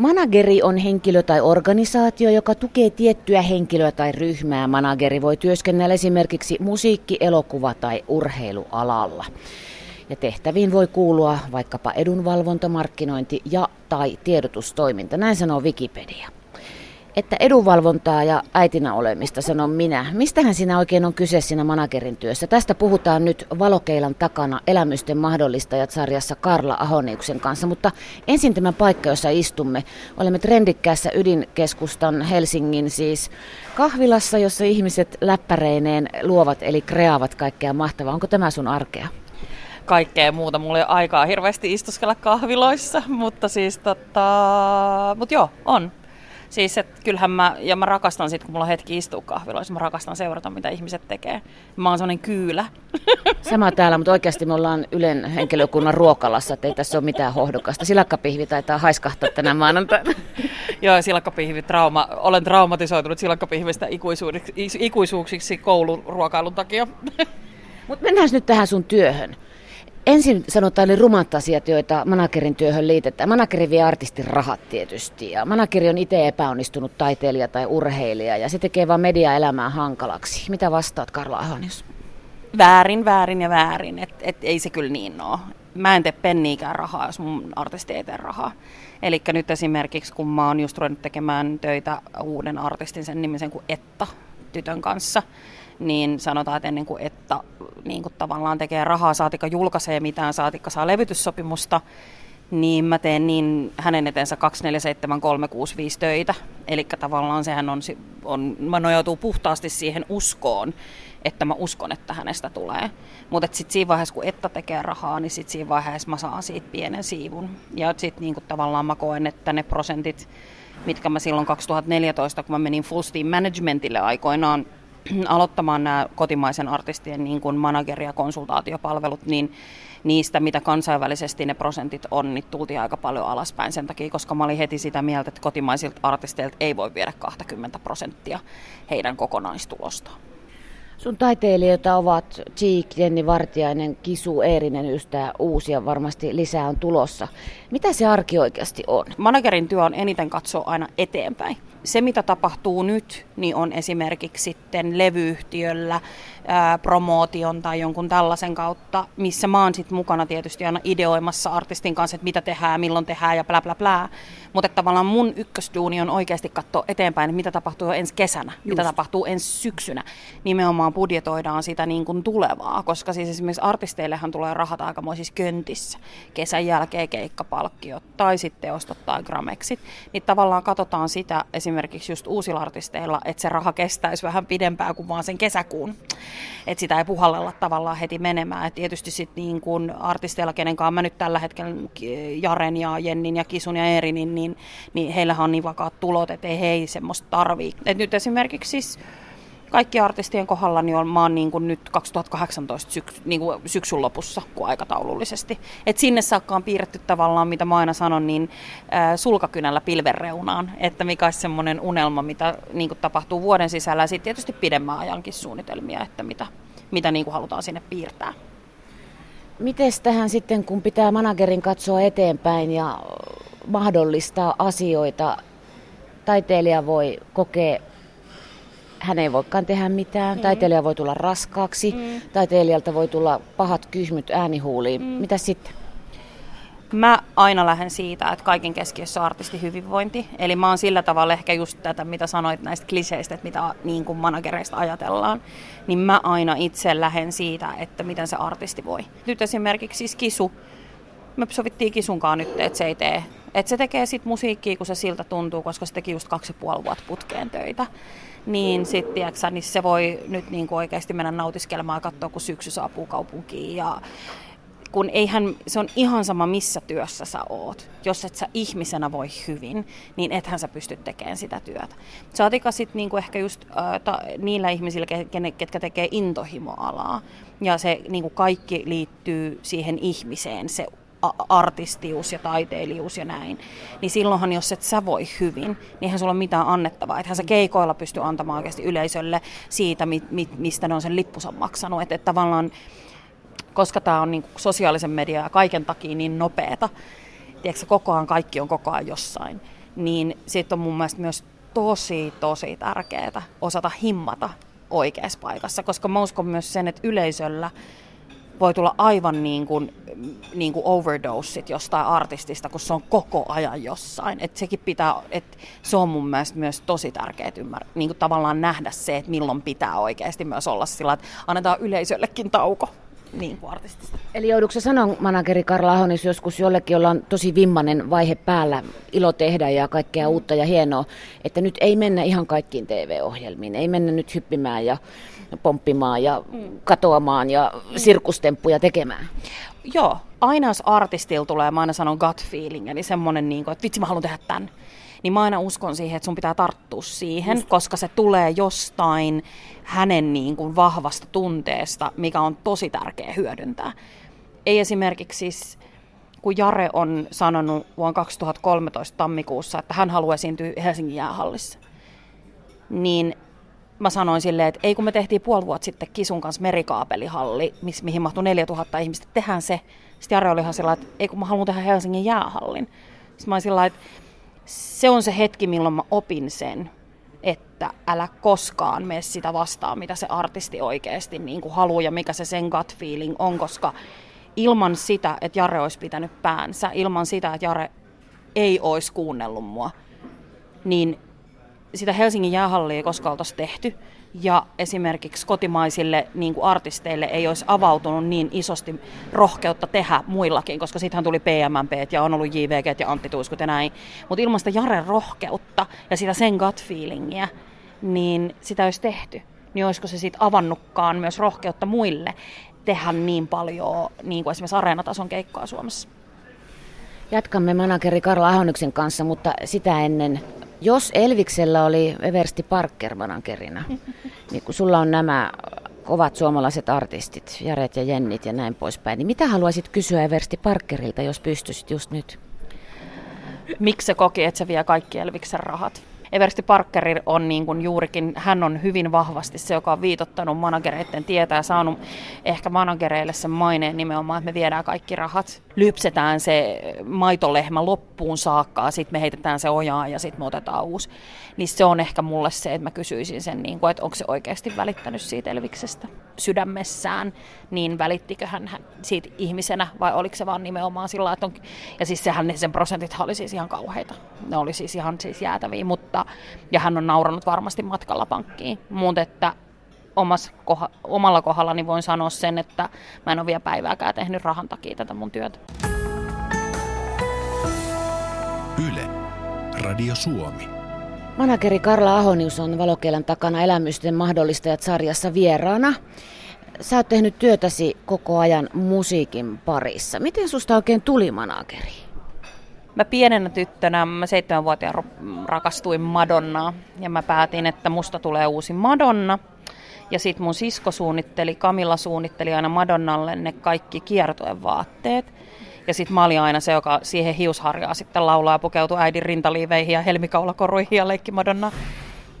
Manageri on henkilö tai organisaatio, joka tukee tiettyä henkilöä tai ryhmää. Manageri voi työskennellä esimerkiksi musiikki-, elokuva- tai urheilualalla. Ja tehtäviin voi kuulua vaikkapa edunvalvonta, markkinointi ja tai tiedotustoiminta. Näin sanoo Wikipedia että edunvalvontaa ja äitinä olemista sanon minä. Mistähän siinä oikein on kyse siinä managerin työssä? Tästä puhutaan nyt Valokeilan takana Elämysten mahdollistajat sarjassa Karla Ahoniuksen kanssa, mutta ensin tämä paikka, jossa istumme. Olemme trendikkäässä ydinkeskustan Helsingin siis kahvilassa, jossa ihmiset läppäreineen luovat eli kreaavat kaikkea mahtavaa. Onko tämä sun arkea? kaikkea muuta. Mulla ei ole aikaa hirveästi istuskella kahviloissa, mutta siis tota... Mut joo, on. Siis että kyllähän mä, ja mä rakastan sit, kun mulla on hetki istua kahviloissa, mä rakastan seurata, mitä ihmiset tekee. Mä oon sellainen kyylä. Sama täällä, mutta oikeasti me ollaan Ylen henkilökunnan ruokalassa, että ei tässä ole mitään hohdokasta. Silakkapihvi taitaa haiskahtaa tänä maanantaina. Joo, silakkapihvi, trauma. Olen traumatisoitunut silakkapihvistä ikuisuuksiksi, ikuisuuksiksi koulun ruokailun takia. Mutta mennään nyt tähän sun työhön. Ensin sanotaan ne rumat asiat, joita managerin työhön liitetään. Manageri vie artistin rahat tietysti ja manageri on itse epäonnistunut taiteilija tai urheilija ja se tekee vaan media-elämää hankalaksi. Mitä vastaat Karla Ahanius? Väärin, väärin ja väärin. Et, et ei se kyllä niin ole. Mä en tee penniikään rahaa, jos mun artisti ei tee rahaa. Eli nyt esimerkiksi, kun mä oon just ruvennut tekemään töitä uuden artistin, sen nimisen kuin Etta, tytön kanssa, niin sanotaan, että ennen kuin että niin kuin tavallaan tekee rahaa, saatika julkaisee mitään, saatika saa levytyssopimusta, niin mä teen niin hänen eteensä 247365 töitä. Eli tavallaan sehän on, on, mä nojautuu puhtaasti siihen uskoon, että mä uskon, että hänestä tulee. Mutta sitten siinä vaiheessa, kun Etta tekee rahaa, niin sitten siinä vaiheessa mä saan siitä pienen siivun. Ja sitten niin tavallaan mä koen, että ne prosentit, mitkä mä silloin 2014, kun mä menin Full Steam Managementille aikoinaan aloittamaan nämä kotimaisen artistien niin kuin manageri- ja konsultaatiopalvelut, niin niistä, mitä kansainvälisesti ne prosentit on, niin tultiin aika paljon alaspäin sen takia, koska mä olin heti sitä mieltä, että kotimaisilta artisteilta ei voi viedä 20 prosenttia heidän kokonaistulostaan. Sun taiteilijoita ovat Cheek, Jenni Vartiainen, Kisu, Eerinen, Ystää, uusia varmasti lisää on tulossa. Mitä se arki oikeasti on? Managerin työ on eniten katsoa aina eteenpäin se, mitä tapahtuu nyt, niin on esimerkiksi sitten levyyhtiöllä ää, promootion tai jonkun tällaisen kautta, missä mä oon sitten mukana tietysti aina ideoimassa artistin kanssa, että mitä tehdään, milloin tehdään ja blä blä blä. Mutta tavallaan mun ykkösduuni on oikeasti katsoa eteenpäin, että mitä tapahtuu jo ensi kesänä, Just. mitä tapahtuu ensi syksynä. Nimenomaan budjetoidaan sitä niin kuin tulevaa, koska siis esimerkiksi artisteillehan tulee rahat aikamoisissa köntissä. Kesän jälkeen keikkapalkkiot tai sitten ostot tai grameksit. Niin tavallaan katsotaan sitä esimerkiksi just uusilla artisteilla, että se raha kestäisi vähän pidempään kuin vaan sen kesäkuun. Että sitä ei puhallella tavallaan heti menemään. Et tietysti sitten niin kuin artisteilla, kenen kanssa mä nyt tällä hetkellä Jaren ja Jennin ja Kisun ja Erinin, niin, niin heillähän on niin vakaat tulot, että ei he semmoista tarvii. Et nyt esimerkiksi siis kaikki artistien kohdalla niin on, mä oon niin kuin nyt 2018 syk, niin kuin syksyn lopussa kuin aikataulullisesti. Et sinne saakka on piirretty tavallaan, mitä mä aina sanon, niin äh, sulkakynällä pilven reunaan, että mikä olisi semmoinen unelma, mitä niin kuin tapahtuu vuoden sisällä ja sitten tietysti pidemmän ajankin suunnitelmia, että mitä, mitä niin kuin halutaan sinne piirtää. Miten tähän sitten, kun pitää managerin katsoa eteenpäin ja mahdollistaa asioita, taiteilija voi kokea hän ei voikaan tehdä mitään, mm. taiteilija voi tulla raskaaksi, mm. taiteilijalta voi tulla pahat kyhmyt äänihuuliin. Mm. Mitä sitten? Mä aina lähden siitä, että kaiken keskiössä on artisti hyvinvointi. Eli mä oon sillä tavalla ehkä just tätä, mitä sanoit näistä kliseistä, että mitä niin kuin managereista ajatellaan. Niin mä aina itse lähden siitä, että miten se artisti voi. Nyt esimerkiksi siis Kisu. Me sovittiin Kisunkaan nyt, että se ei tee että se tekee sit musiikkia, kun se siltä tuntuu, koska se teki just kaksi ja puoli vuotta putkeen töitä. Niin sitten, niin se voi nyt niin kuin oikeasti mennä nautiskelemaan ja katsoa, kun syksy saapuu kaupunkiin. Ja kun eihän, se on ihan sama missä työssä sä oot. Jos et sä ihmisenä voi hyvin, niin ethän sä pysty tekemään sitä työtä. Saatika sitten niinku ehkä just äh, ta, niillä ihmisillä, ketkä tekee intohimoalaa. Ja se niinku kaikki liittyy siihen ihmiseen, se artistius ja taiteilijuus ja näin, niin silloinhan jos et sä voi hyvin, niin eihän sulla ole mitään annettavaa. Ethän sä keikoilla pysty antamaan oikeasti yleisölle siitä, mistä ne on sen lippusan maksanut. Että, että tavallaan, koska tämä on niin sosiaalisen median ja kaiken takia niin nopeeta, tiedätkö, koko ajan kaikki on koko ajan jossain, niin sitten on mun mielestä myös tosi, tosi tärkeää osata himmata oikeassa paikassa, koska mä uskon myös sen, että yleisöllä voi tulla aivan niin kuin, niin kuin overdosit jostain artistista, kun se on koko ajan jossain. Et sekin pitää, et se on mun mielestä myös tosi tärkeää ymmär, niin kuin tavallaan nähdä se, että milloin pitää oikeasti myös olla sillä, että annetaan yleisöllekin tauko niin kuin artistista. Eli joudutko sanoa manageri Karla Ahonis joskus jollekin, jolla on tosi vimmanen vaihe päällä, ilo tehdä ja kaikkea mm. uutta ja hienoa, että nyt ei mennä ihan kaikkiin TV-ohjelmiin, ei mennä nyt hyppimään ja pomppimaan ja mm. katoamaan ja mm. sirkustemppuja tekemään? Joo, aina jos artistilla tulee, mä aina sanon gut feeling, eli semmoinen, niin kuin, että vitsi mä haluan tehdä tämän niin mä aina uskon siihen, että sun pitää tarttua siihen, Just. koska se tulee jostain hänen niin kuin vahvasta tunteesta, mikä on tosi tärkeä hyödyntää. Ei esimerkiksi siis, kun Jare on sanonut vuonna 2013 tammikuussa, että hän haluaa esiintyä Helsingin jäähallissa, niin mä sanoin silleen, että ei kun me tehtiin puoli vuotta sitten Kisun kanssa merikaapelihalli, miss, mihin mahtui 4000 ihmistä, tehdään se. Sitten Jare oli ihan sillä että ei kun mä haluan tehdä Helsingin jäähallin. Sitten mä olin sillä että se on se hetki, milloin mä opin sen, että älä koskaan mene sitä vastaan, mitä se artisti oikeasti niin kuin haluaa ja mikä se sen gut feeling on, koska ilman sitä, että Jare olisi pitänyt päänsä, ilman sitä, että Jare ei olisi kuunnellut mua, niin sitä Helsingin jäähallia ei koskaan oltaisi tehty ja esimerkiksi kotimaisille niin kuin artisteille ei olisi avautunut niin isosti rohkeutta tehdä muillakin, koska sittenhän tuli PMMP ja on ollut JVG ja Antti Tuiskut ja näin. Mutta ilman sitä Jaren rohkeutta ja sitä sen gut feelingiä, niin sitä olisi tehty. Niin olisiko se sitten avannutkaan myös rohkeutta muille tehdä niin paljon niin kuin esimerkiksi areenatason keikkoa Suomessa? Jatkamme manageri Karla Ahonyksen kanssa, mutta sitä ennen jos Elviksellä oli Eversti Parker managerina, niin kun sulla on nämä kovat suomalaiset artistit, Jaret ja Jennit ja näin poispäin, niin mitä haluaisit kysyä Eversti Parkerilta, jos pystyisit just nyt? Miksi se koki, että se vie kaikki Elviksen rahat? Eversti Parker on niin kuin juurikin, hän on hyvin vahvasti se, joka on viitottanut managereiden tietää ja saanut ehkä managereille sen maineen nimenomaan, että me viedään kaikki rahat, lypsetään se maitolehmä loppuun saakka, sitten me heitetään se ojaan ja sitten me otetaan uusi. Niin se on ehkä mulle se, että mä kysyisin sen, niin kuin, että onko se oikeasti välittänyt siitä Elviksestä sydämessään, niin välittikö hän siitä ihmisenä vai oliko se vaan nimenomaan sillä että on, ja siis sehän sen prosentit oli siis ihan kauheita. Ne oli siis ihan siis jäätäviä, mutta, ja hän on nauranut varmasti matkalla pankkiin. Mutta että omas, koha, omalla kohdallani voin sanoa sen, että mä en ole vielä päivääkään tehnyt rahan takia tätä mun työtä. Yle, Radio Suomi. Manageri Karla Ahonius on Valokeilän takana elämysten mahdollistajat sarjassa vieraana. Sä oot tehnyt työtäsi koko ajan musiikin parissa. Miten susta oikein tuli manageri? Mä pienenä tyttönä, mä seitsemänvuotiaana rakastuin Madonnaa ja mä päätin, että musta tulee uusi Madonna. Ja sitten mun sisko suunnitteli, Kamilla suunnitteli aina Madonnalle ne kaikki kiertojen vaatteet. Ja sitten mä olin aina se, joka siihen hiusharjaa sitten laulaa ja pukeutui äidin rintaliiveihin ja helmikaulakoruihin ja leikki Madonna.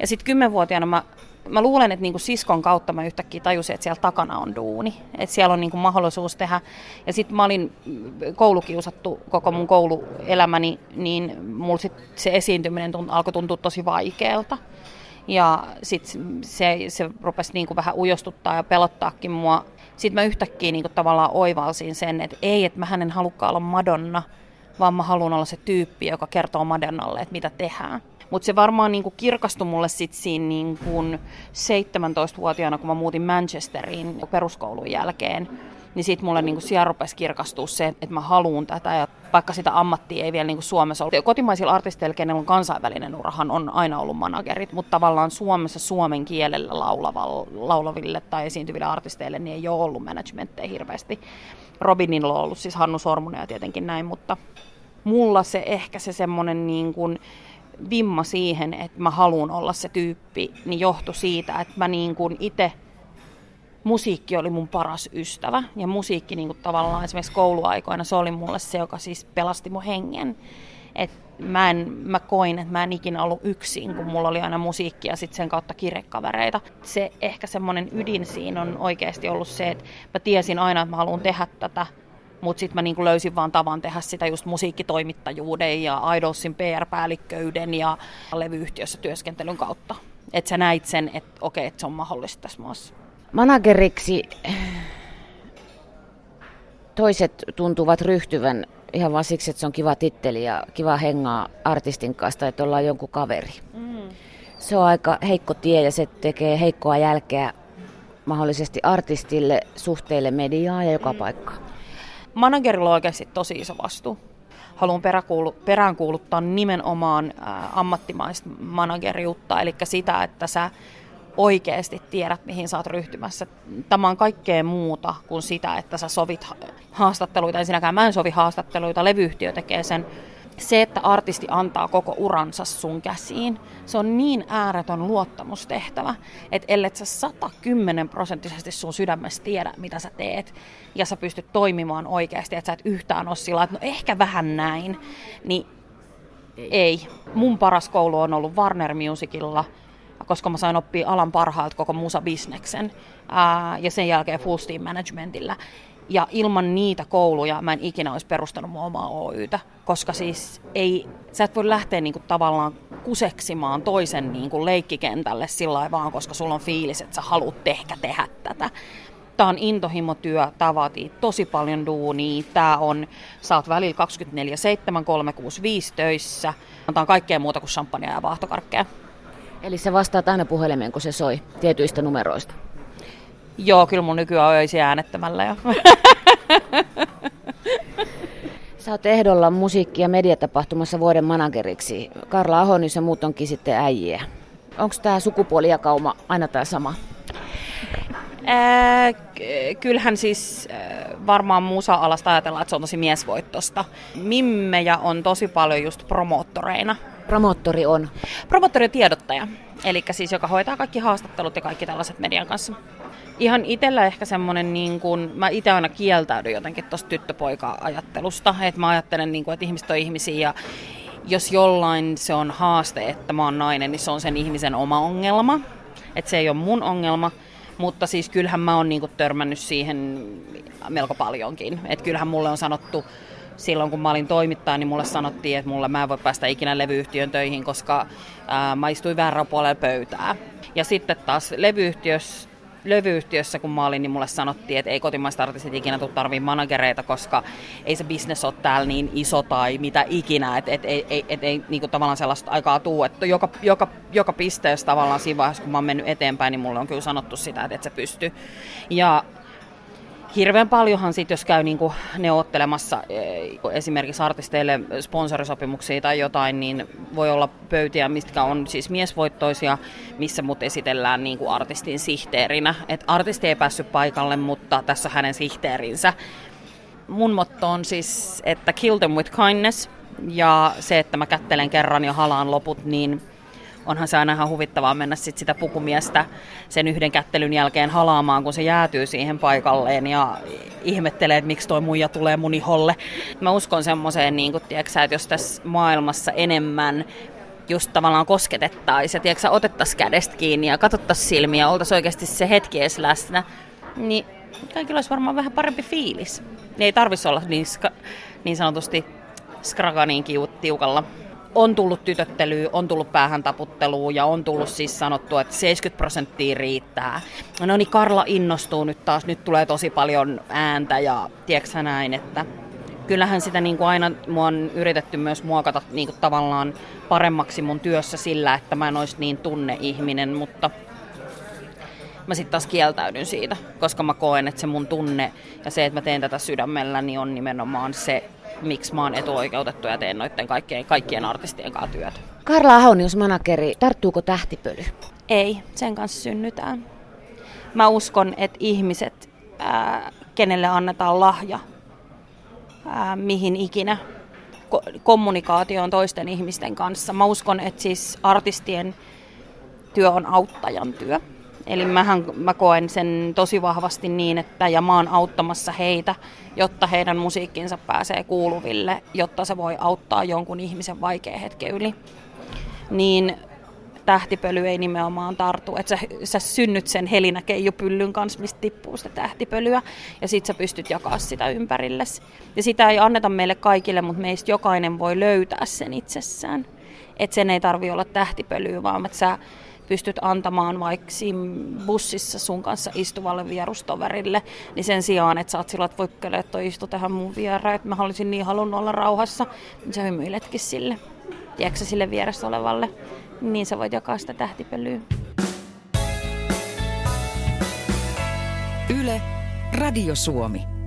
Ja sitten kymmenvuotiaana mä mä luulen, että niinku siskon kautta mä yhtäkkiä tajusin, että siellä takana on duuni. Että siellä on niinku mahdollisuus tehdä. Ja sitten mä olin koulukiusattu koko mun kouluelämäni, niin mulla sit se esiintyminen tunt, alkoi tuntua tosi vaikealta. Ja sitten se, se rupesi niinku vähän ujostuttaa ja pelottaakin mua. Sitten mä yhtäkkiä niinku tavallaan oivalsin sen, että ei, että mä en halukkaan olla Madonna, vaan mä haluan olla se tyyppi, joka kertoo Madonnalle, että mitä tehdään. Mutta se varmaan niinku kirkastui mulle sitten siinä niinku 17-vuotiaana, kun mä muutin Manchesteriin peruskoulun jälkeen. Niin sitten mulle niinku siellä rupesi kirkastua se, että mä haluan tätä. Ja vaikka sitä ammattia ei vielä niinku Suomessa ollut. Kotimaisilla artisteilla, kenellä on kansainvälinen urahan, on aina ollut managerit. Mutta tavallaan Suomessa suomen kielellä laulaville tai esiintyville artisteille niin ei ole ollut managementteja hirveästi. Robinilla on ollut siis Hannu Sormunen ja tietenkin näin, mutta mulla se ehkä se semmoinen niin kuin, vimma siihen, että mä haluan olla se tyyppi, niin johtui siitä, että mä niin kuin itse musiikki oli mun paras ystävä. Ja musiikki niin kuin tavallaan esimerkiksi kouluaikoina, se oli mulle se, joka siis pelasti mun hengen. Et mä, en, mä koin, että mä en ikinä ollut yksin, kun mulla oli aina musiikki ja sitten sen kautta kirjekavereita. Se ehkä semmoinen ydin siinä on oikeasti ollut se, että mä tiesin aina, että mä haluan tehdä tätä Mutta sitten mä niin löysin vaan tavan tehdä sitä just musiikkitoimittajuuden ja Idolsin PR-päällikköyden ja levyyhtiössä työskentelyn kautta. Että sä näit sen, että okei, että se on mahdollista tässä maassa. Manageriksi toiset tuntuvat ryhtyvän ihan vaan siksi, että se on kiva titteli ja kiva hengaa artistin kanssa, että ollaan jonkun kaveri. Mm. Se on aika heikko tie ja se tekee heikkoa jälkeä mahdollisesti artistille, suhteille mediaa ja joka mm. paikkaan. Managerilla on oikeasti tosi iso vastuu. Haluan peräänkuuluttaa nimenomaan ammattimaista manageriutta, eli sitä, että sä oikeasti tiedät, mihin sä oot ryhtymässä. Tämä on kaikkea muuta kuin sitä, että sä sovit haastatteluita. Ensinnäkään mä en sovi haastatteluita, levyyhtiö tekee sen. Se, että artisti antaa koko uransa sun käsiin, se on niin ääretön luottamustehtävä, että ellet sä 110 prosenttisesti sun sydämessä tiedä, mitä sä teet, ja sä pystyt toimimaan oikeasti, että sä et yhtään ole sillä, että no ehkä vähän näin, niin ei. Mun paras koulu on ollut Warner Musicilla, koska mä sain oppia alan parhaalta koko musabisneksen ja sen jälkeen full steam managementilla. Ja ilman niitä kouluja mä en ikinä olisi perustanut mun omaa Oytä, koska siis ei, sä et voi lähteä niinku tavallaan kuseksimaan toisen niinku leikkikentälle sillä vaan, koska sulla on fiilis, että sä haluat tehdä, tehdä tätä. Tämä on intohimotyö, tämä vaatii tosi paljon duunia, tämä on, sä oot välillä 24-7, 365 töissä, tämä on kaikkea muuta kuin champagnea ja vaahtokarkkeja. Eli se vastaa aina puhelimeen, kun se soi tietyistä numeroista? Joo, kyllä mun nykyään on öisiä äänettämällä jo. Sä oot ehdolla musiikki- ja mediatapahtumassa vuoden manageriksi. Karla Ahonis ja muut onkin sitten äijiä. Onko tämä sukupuolijakauma aina tämä sama? Ää, kyllähän siis varmaan musa-alasta ajatellaan, että se on tosi miesvoittosta. Mimmejä on tosi paljon just promoottoreina. Promoottori on? Promoottori on tiedottaja, eli siis joka hoitaa kaikki haastattelut ja kaikki tällaiset median kanssa. Ihan itsellä ehkä semmoinen, niin kuin, mä itse aina kieltäydyn jotenkin tuosta tyttöpoika-ajattelusta, että mä ajattelen, niin kuin, että ihmiset on ihmisiä ja jos jollain se on haaste, että mä oon nainen, niin se on sen ihmisen oma ongelma. Että se ei ole mun ongelma, mutta siis kyllähän mä oon niinku törmännyt siihen melko paljonkin. Että kyllähän mulle on sanottu silloin kun mä olin toimittaja, niin mulle sanottiin, että mulle mä en voi päästä ikinä levyyhtiön töihin, koska ää, mä istuin väärän puolella pöytää. Ja sitten taas levyyhtiössä levyyhtiössä, kun mä olin, niin mulle sanottiin, että ei kotimaiset artistit ikinä tule tarvii managereita, koska ei se bisnes ole täällä niin iso tai mitä ikinä, että et, et, et, et, ei niinku tavallaan sellaista aikaa tuu. Että joka, joka, joka pisteessä tavallaan siinä vaiheessa, kun mä oon mennyt eteenpäin, niin mulle on kyllä sanottu sitä, että et se pystyy. Ja hirveän paljonhan sitten, jos käy niinku neuvottelemassa eh, esimerkiksi artisteille sponsorisopimuksia tai jotain, niin voi olla pöytiä, mitkä on siis miesvoittoisia, missä mut esitellään niinku artistin sihteerinä. Et artisti ei päässyt paikalle, mutta tässä on hänen sihteerinsä. Mun motto on siis, että kill them with kindness, ja se, että mä kättelen kerran ja halaan loput, niin onhan se aina ihan huvittavaa mennä sit sitä pukumiestä sen yhden kättelyn jälkeen halaamaan, kun se jäätyy siihen paikalleen ja ihmettelee, että miksi toi muija tulee mun iholle. Mä uskon semmoiseen, niin kun, että jos tässä maailmassa enemmän just tavallaan kosketettaisiin ja tiedätkö, otettaisiin kädestä kiinni ja katsottaisiin silmiä, oltaisiin oikeasti se hetki edes läsnä, niin kaikilla olisi varmaan vähän parempi fiilis. Ei tarvitsisi olla niin, ska, niin sanotusti skraganin tiukalla on tullut tytöttelyä, on tullut päähän taputtelua ja on tullut siis sanottu, että 70 prosenttia riittää. No niin, Karla innostuu nyt taas, nyt tulee tosi paljon ääntä ja tiedätkö näin, että kyllähän sitä niin kuin aina mua on yritetty myös muokata niin kuin tavallaan paremmaksi mun työssä sillä, että mä en olisi niin tunne-ihminen, mutta mä sitten taas kieltäydyn siitä, koska mä koen, että se mun tunne ja se, että mä teen tätä sydämellä, niin on nimenomaan se, miksi mä oon etuoikeutettu ja teen noiden kaikkien, kaikkien artistien kanssa työtä. Karla Ahonius, manakeri, tarttuuko tähtipöly? Ei, sen kanssa synnytään. Mä uskon, että ihmiset, ää, kenelle annetaan lahja, ää, mihin ikinä, ko- kommunikaatioon toisten ihmisten kanssa. Mä uskon, että siis artistien työ on auttajan työ. Eli mähän, mä koen sen tosi vahvasti niin, että ja mä oon auttamassa heitä, jotta heidän musiikkinsa pääsee kuuluville, jotta se voi auttaa jonkun ihmisen vaikea hetken yli. Niin tähtipöly ei nimenomaan tartu. Että sä, sä synnyt sen helinäkeijupyllyn kanssa, mistä tippuu sitä tähtipölyä, ja sit sä pystyt jakaa sitä ympärille. Ja sitä ei anneta meille kaikille, mutta meistä jokainen voi löytää sen itsessään. Että sen ei tarvi olla tähtipölyä, vaan että sä pystyt antamaan vaikka bussissa sun kanssa istuvalle vierustoverille, niin sen sijaan, että sä oot sillä, että voi että toi istu tähän mun vieraan, että mä olisin niin halunnut olla rauhassa, niin sä hymyiletkin sille, tiedätkö sille vieressä olevalle, niin sä voit jakaa sitä tähtipölyä. Yle, Radio Suomi.